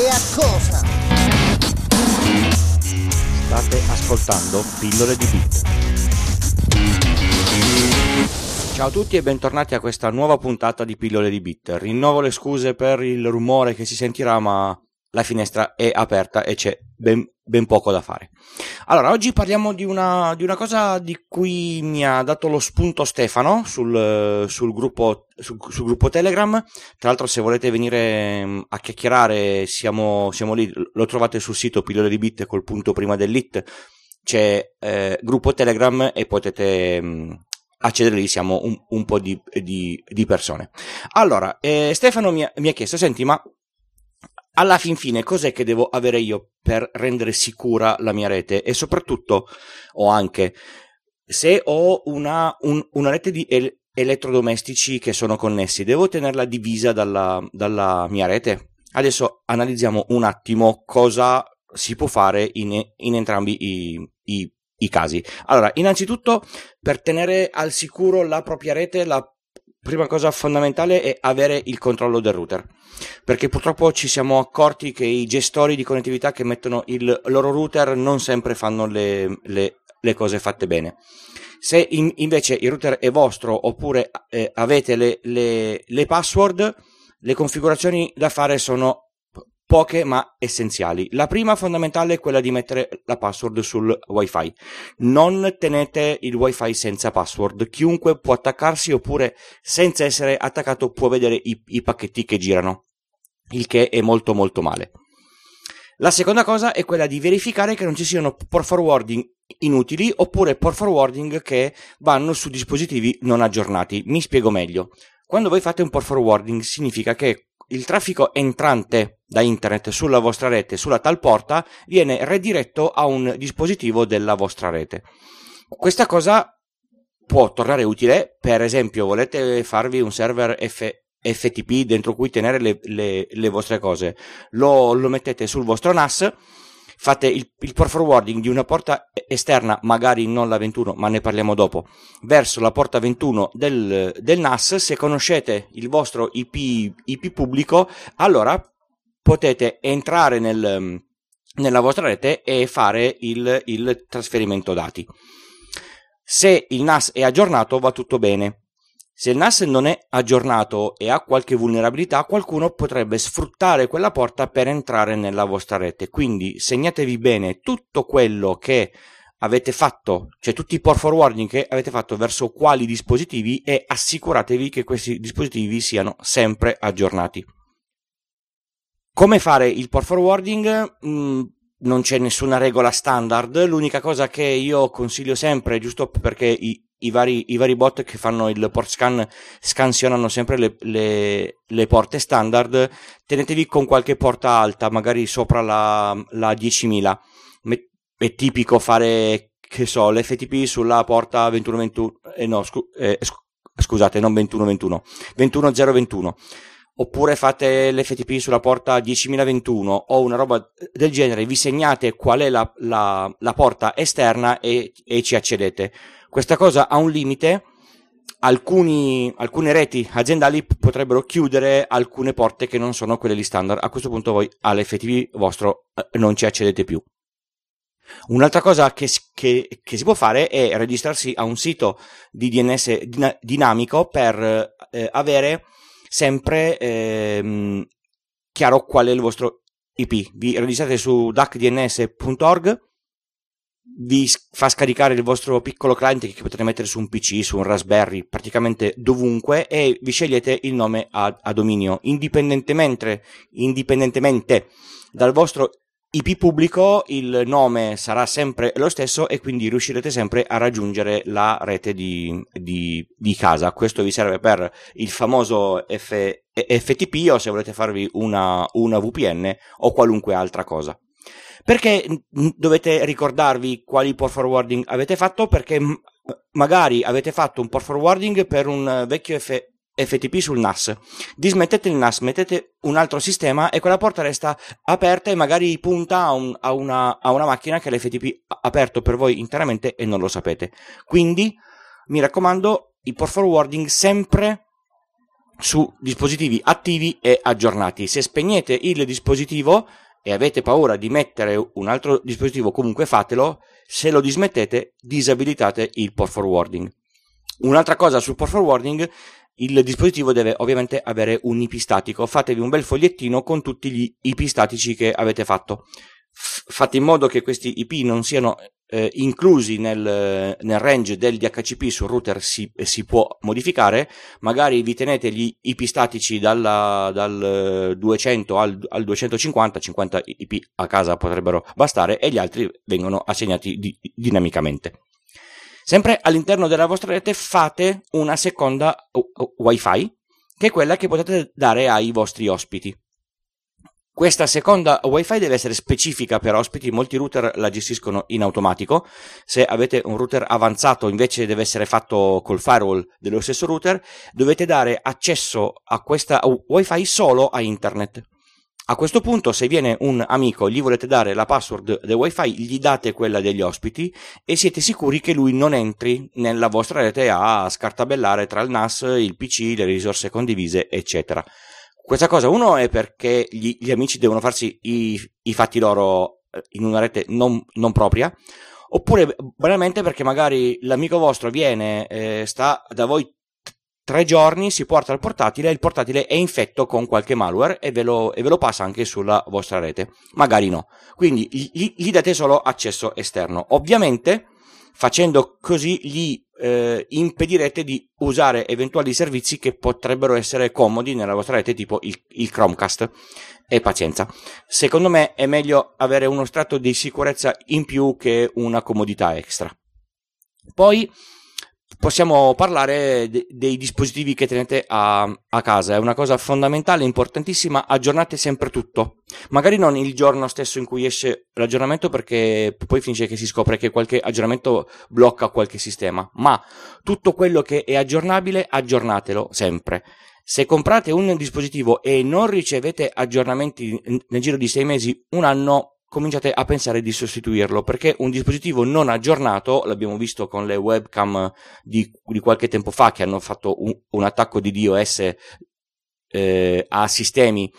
e a cosa? State ascoltando Pillole di Bit. Ciao a tutti e bentornati a questa nuova puntata di Pillole di Bit. Rinnovo le scuse per il rumore che si sentirà, ma la finestra è aperta e c'è ben, ben poco da fare. Allora, oggi parliamo di una, di una, cosa di cui mi ha dato lo spunto Stefano sul, sul, gruppo, sul, sul gruppo, Telegram. Tra l'altro, se volete venire mm, a chiacchierare, siamo, siamo lì, lo trovate sul sito pillole di bit col punto prima dell'it. C'è eh, gruppo Telegram e potete mm, accedere lì, siamo un, un po' di, di, di, persone. Allora, eh, Stefano mi ha, mi ha chiesto, senti, ma alla fin fine cos'è che devo avere io per rendere sicura la mia rete e soprattutto o anche se ho una, un, una rete di el- elettrodomestici che sono connessi, devo tenerla divisa dalla, dalla, mia rete? Adesso analizziamo un attimo cosa si può fare in, in entrambi i, i, i casi. Allora, innanzitutto, per tenere al sicuro la propria rete, la prima cosa fondamentale è avere il controllo del router perché purtroppo ci siamo accorti che i gestori di connettività che mettono il loro router non sempre fanno le, le, le cose fatte bene. Se in, invece il router è vostro oppure eh, avete le, le, le password le configurazioni da fare sono poche ma essenziali. La prima fondamentale è quella di mettere la password sul wifi. Non tenete il wifi senza password. Chiunque può attaccarsi oppure senza essere attaccato può vedere i, i pacchetti che girano, il che è molto molto male. La seconda cosa è quella di verificare che non ci siano port forwarding inutili oppure port forwarding che vanno su dispositivi non aggiornati. Mi spiego meglio. Quando voi fate un port forwarding significa che il traffico entrante da internet sulla vostra rete, sulla tal porta, viene rediretto a un dispositivo della vostra rete. Questa cosa può tornare utile, per esempio volete farvi un server F, FTP dentro cui tenere le, le, le vostre cose, lo, lo mettete sul vostro NAS, fate il, il port forwarding di una porta esterna, magari non la 21, ma ne parliamo dopo, verso la porta 21 del, del NAS, se conoscete il vostro IP, IP pubblico, allora potete entrare nel, nella vostra rete e fare il, il trasferimento dati. Se il NAS è aggiornato va tutto bene. Se il NAS non è aggiornato e ha qualche vulnerabilità, qualcuno potrebbe sfruttare quella porta per entrare nella vostra rete. Quindi segnatevi bene tutto quello che avete fatto, cioè tutti i port forwarding che avete fatto verso quali dispositivi e assicuratevi che questi dispositivi siano sempre aggiornati. Come fare il port forwarding? Mm, non c'è nessuna regola standard, l'unica cosa che io consiglio sempre, giusto perché i, i vari, i vari bot che fanno il port scan scansionano sempre le, le, le, porte standard, tenetevi con qualche porta alta, magari sopra la, la 10.000. È tipico fare, che so, l'FTP sulla porta 2121, eh no, scu, eh, scusate, non 2121, 21021 oppure fate l'FTP sulla porta 10.021 o una roba del genere, vi segnate qual è la, la, la porta esterna e, e ci accedete. Questa cosa ha un limite, Alcuni, alcune reti aziendali potrebbero chiudere alcune porte che non sono quelle di standard. A questo punto voi all'FTP vostro eh, non ci accedete più. Un'altra cosa che, che, che, si può fare è registrarsi a un sito di DNS dinamico per eh, avere sempre ehm, chiaro qual è il vostro IP. Vi registrate su duckdns.org vi fa scaricare il vostro piccolo cliente che potete mettere su un PC, su un Raspberry, praticamente dovunque e vi scegliete il nome a, a dominio. Indipendentemente, indipendentemente dal vostro IP pubblico il nome sarà sempre lo stesso e quindi riuscirete sempre a raggiungere la rete di, di, di casa. Questo vi serve per il famoso F, FTP o se volete farvi una, una VPN o qualunque altra cosa. Perché dovete ricordarvi quali port forwarding avete fatto? Perché magari avete fatto un port forwarding per un vecchio F- FTP sul NAS. Dismettete il NAS, mettete un altro sistema e quella porta resta aperta e magari punta a, un, a, una, a una macchina che l'FTP ha aperto per voi interamente e non lo sapete. Quindi, mi raccomando, il port forwarding sempre su dispositivi attivi e aggiornati. Se spegnete il dispositivo e avete paura di mettere un altro dispositivo, comunque fatelo. Se lo dismettete, disabilitate il port forwarding. Un'altra cosa sul port forwarding, il dispositivo deve ovviamente avere un IP statico. Fatevi un bel fogliettino con tutti gli IP statici che avete fatto. fate in modo che questi IP non siano eh, inclusi nel, nel, range del DHCP sul router si, si, può modificare, magari vi tenete gli IP statici dalla, dal 200 al, al, 250, 50 IP a casa potrebbero bastare e gli altri vengono assegnati di, dinamicamente. Sempre all'interno della vostra rete fate una seconda wifi che è quella che potete dare ai vostri ospiti. Questa seconda WiFi deve essere specifica per ospiti, molti router la gestiscono in automatico. Se avete un router avanzato invece deve essere fatto col firewall dello stesso router, dovete dare accesso a questa WiFi solo a internet. A questo punto, se viene un amico e gli volete dare la password del wifi, gli date quella degli ospiti e siete sicuri che lui non entri nella vostra rete a scartabellare tra il NAS, il PC, le risorse condivise, eccetera. Questa cosa, uno è perché gli, gli amici devono farsi i, i, fatti loro eh, in una rete non, non, propria, oppure banalmente perché magari l'amico vostro viene, eh, sta da voi tre giorni, si porta il portatile il portatile è infetto con qualche malware e ve lo, e ve lo passa anche sulla vostra rete. Magari no. Quindi gli, gli date solo accesso esterno. Ovviamente facendo così gli eh, impedirete di usare eventuali servizi che potrebbero essere comodi nella vostra rete, tipo il, il Chromecast. E pazienza. Secondo me è meglio avere uno strato di sicurezza in più che una comodità extra. Poi possiamo parlare de- dei dispositivi che tenete a-, a, casa. È una cosa fondamentale, importantissima. Aggiornate sempre tutto. Magari non il giorno stesso in cui esce l'aggiornamento, perché poi finisce che si scopre che qualche aggiornamento blocca qualche sistema. Ma tutto quello che è aggiornabile, aggiornatelo sempre. Se comprate un dispositivo e non ricevete aggiornamenti nel giro di sei mesi, un anno, cominciate a pensare di sostituirlo perché un dispositivo non aggiornato, l'abbiamo visto con le webcam di, di qualche tempo fa che hanno fatto un, un attacco di DOS eh, a sistemi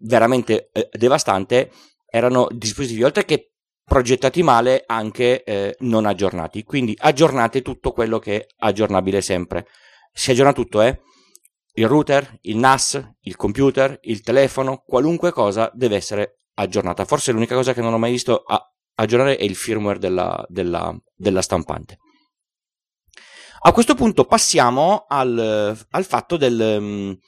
veramente eh, devastante, erano dispositivi oltre che progettati male anche eh, non aggiornati. Quindi aggiornate tutto quello che è aggiornabile sempre. Si aggiorna tutto, eh? Il router, il NAS, il computer, il telefono, qualunque cosa deve essere aggiornata. Forse l'unica cosa che non ho mai visto aggiornare è il firmware della, della, della stampante. A questo punto passiamo al, al fatto dell'internet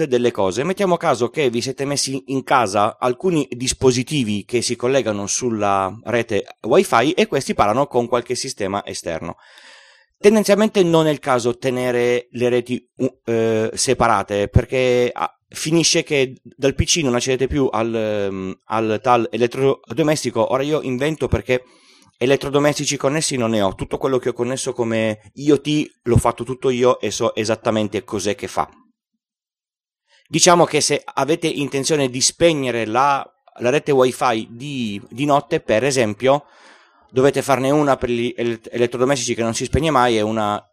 um, delle cose. Mettiamo caso che vi siete messi in casa alcuni dispositivi che si collegano sulla rete wifi e questi parlano con qualche sistema esterno. Tendenzialmente non è il caso tenere le reti uh, separate perché finisce che dal PC non accedete più al, um, al tal elettrodomestico. Ora io invento perché elettrodomestici connessi non ne ho. Tutto quello che ho connesso come IoT l'ho fatto tutto io e so esattamente cos'è che fa. Diciamo che se avete intenzione di spegnere la, la rete wifi di, di notte, per esempio, dovete farne una per gli elettrodomestici che non si spegne mai e una,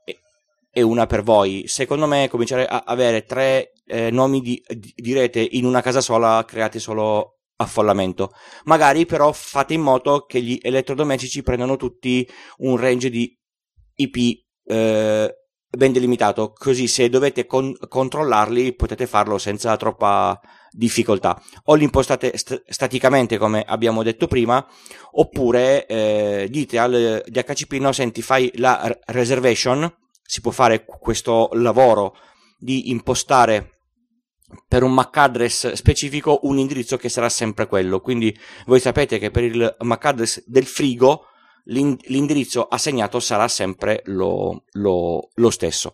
e una per voi. Secondo me cominciare a avere tre eh, nomi di, di, rete in una casa sola create solo affollamento. Magari però fate in modo che gli elettrodomestici prendano tutti un range di IP eh, ben delimitato, così se dovete con- controllarli potete farlo senza troppa difficoltà. O li impostate st- staticamente come abbiamo detto prima, oppure eh, dite al DHCP no, senti fai la reservation si può fare questo lavoro di impostare per un MAC address specifico un indirizzo che sarà sempre quello. Quindi voi sapete che per il MAC address del frigo l'indirizzo assegnato sarà sempre lo, lo, lo stesso.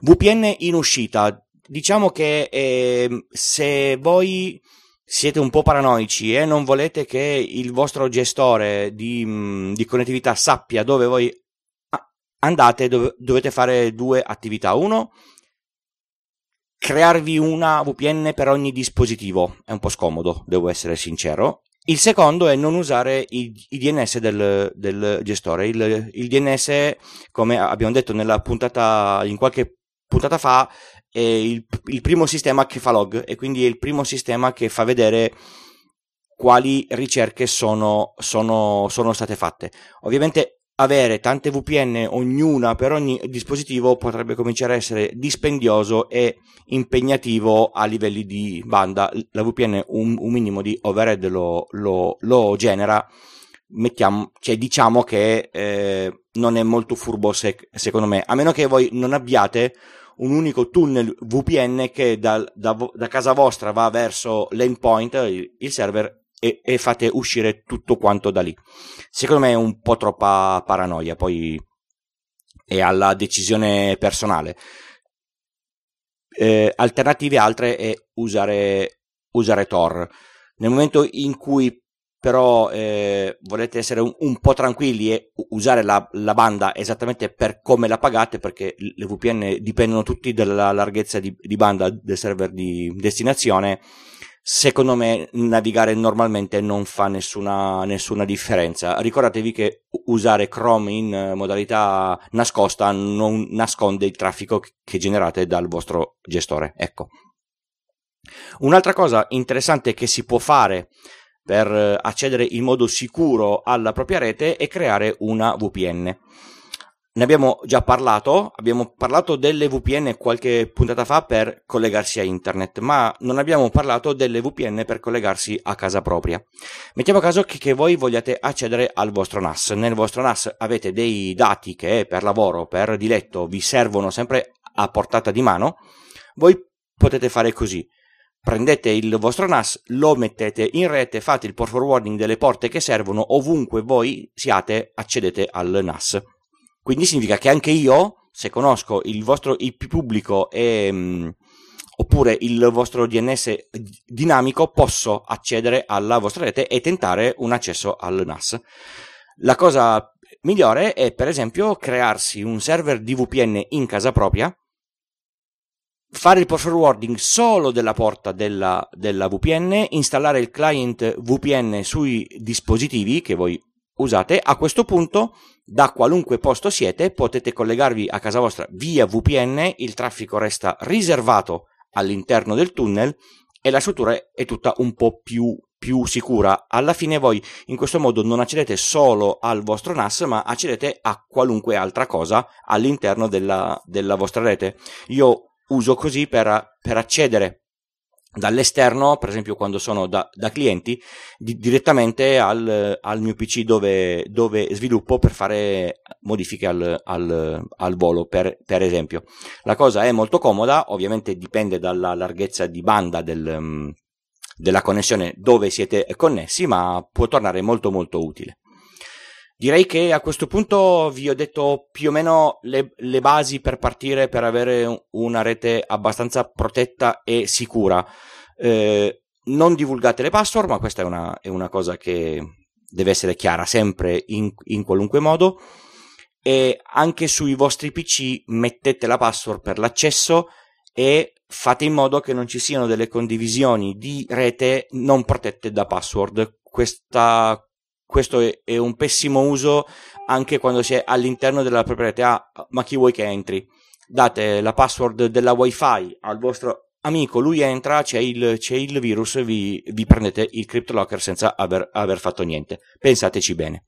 VPN in uscita. Diciamo che eh, se voi siete un po' paranoici e non volete che il vostro gestore di, di connettività sappia dove voi andate, dov- dovete fare due attività. Uno, crearvi una VPN per ogni dispositivo. È un po' scomodo, devo essere sincero. Il secondo è non usare i, i DNS del, del gestore. Il, il, DNS, come abbiamo detto nella puntata, in qualche puntata fa, è il, il primo sistema che fa log e quindi è il primo sistema che fa vedere quali ricerche sono, sono, sono state fatte. Ovviamente avere tante VPN, ognuna per ogni dispositivo, potrebbe cominciare a essere dispendioso e impegnativo a livelli di banda. La VPN un, un minimo di overhead lo, lo, lo genera. Mettiamo, cioè diciamo che eh, non è molto furbo se, secondo me, a meno che voi non abbiate un unico tunnel VPN che da, da, da casa vostra va verso l'endpoint, il, il server, e, e fate uscire tutto quanto da lì. Secondo me è un po' troppa paranoia, poi è alla decisione personale. Eh, alternative altre è usare, usare Tor. Nel momento in cui però eh, volete essere un, un, po' tranquilli e usare la, la, banda esattamente per come la pagate, perché le VPN dipendono tutti dalla larghezza di, di banda del server di destinazione, secondo me navigare normalmente non fa nessuna, nessuna differenza. Ricordatevi che usare Chrome in modalità nascosta non nasconde il traffico che generate dal vostro gestore. Ecco. Un'altra cosa interessante che si può fare per accedere in modo sicuro alla propria rete è creare una VPN. Ne abbiamo già parlato, abbiamo parlato delle VPN qualche puntata fa per collegarsi a internet, ma non abbiamo parlato delle VPN per collegarsi a casa propria. Mettiamo caso che, che voi vogliate accedere al vostro NAS. Nel vostro NAS avete dei dati che per lavoro, per diletto, vi servono sempre a portata di mano. Voi potete fare così. Prendete il vostro NAS, lo mettete in rete, fate il port forwarding delle porte che servono ovunque voi siate, accedete al NAS quindi significa che anche io, se conosco il vostro IP pubblico e, um, oppure il vostro DNS dinamico, posso accedere alla vostra rete e tentare un accesso al NAS. La cosa migliore è, per esempio, crearsi un server di VPN in casa propria, fare il post forwarding solo della porta della, della VPN, installare il client VPN sui dispositivi che voi usate. A questo punto da qualunque posto siete potete collegarvi a casa vostra via VPN, il traffico resta riservato all'interno del tunnel e la struttura è tutta un po' più, più sicura. Alla fine voi in questo modo non accedete solo al vostro NAS, ma accedete a qualunque altra cosa all'interno della, della vostra rete. Io uso così per, per accedere dall'esterno, per esempio quando sono da, da clienti, di, direttamente al, al, mio PC dove, dove, sviluppo per fare modifiche al, al, al volo, per, per, esempio. La cosa è molto comoda, ovviamente dipende dalla larghezza di banda del, della connessione dove siete connessi, ma può tornare molto molto utile. Direi che a questo punto vi ho detto più o meno le, le, basi per partire per avere una rete abbastanza protetta e sicura. Eh, non divulgate le password, ma questa è una, è una cosa che deve essere chiara sempre in, in, qualunque modo. E anche sui vostri PC mettete la password per l'accesso e fate in modo che non ci siano delle condivisioni di rete non protette da password. Questa questo è, è, un pessimo uso anche quando si è all'interno della proprietà, ma chi vuoi che entri? Date la password della wifi al vostro amico, lui entra, c'è il, c'è il virus, vi, vi, prendete il CryptoLocker senza aver, aver, fatto niente. Pensateci bene.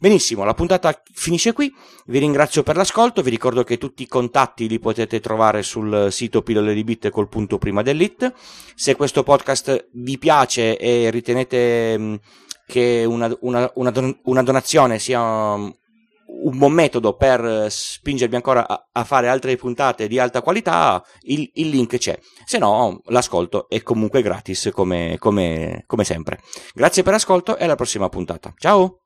Benissimo, la puntata finisce qui. Vi ringrazio per l'ascolto. Vi ricordo che tutti i contatti li potete trovare sul sito pillole di bit col punto prima dell'it. Se questo podcast vi piace e ritenete che una, una, una, don- una donazione sia um, un buon metodo per spingervi ancora a, a, fare altre puntate di alta qualità, il, il, link c'è. Se no, l'ascolto è comunque gratis come, come, come sempre. Grazie per l'ascolto e alla prossima puntata. Ciao!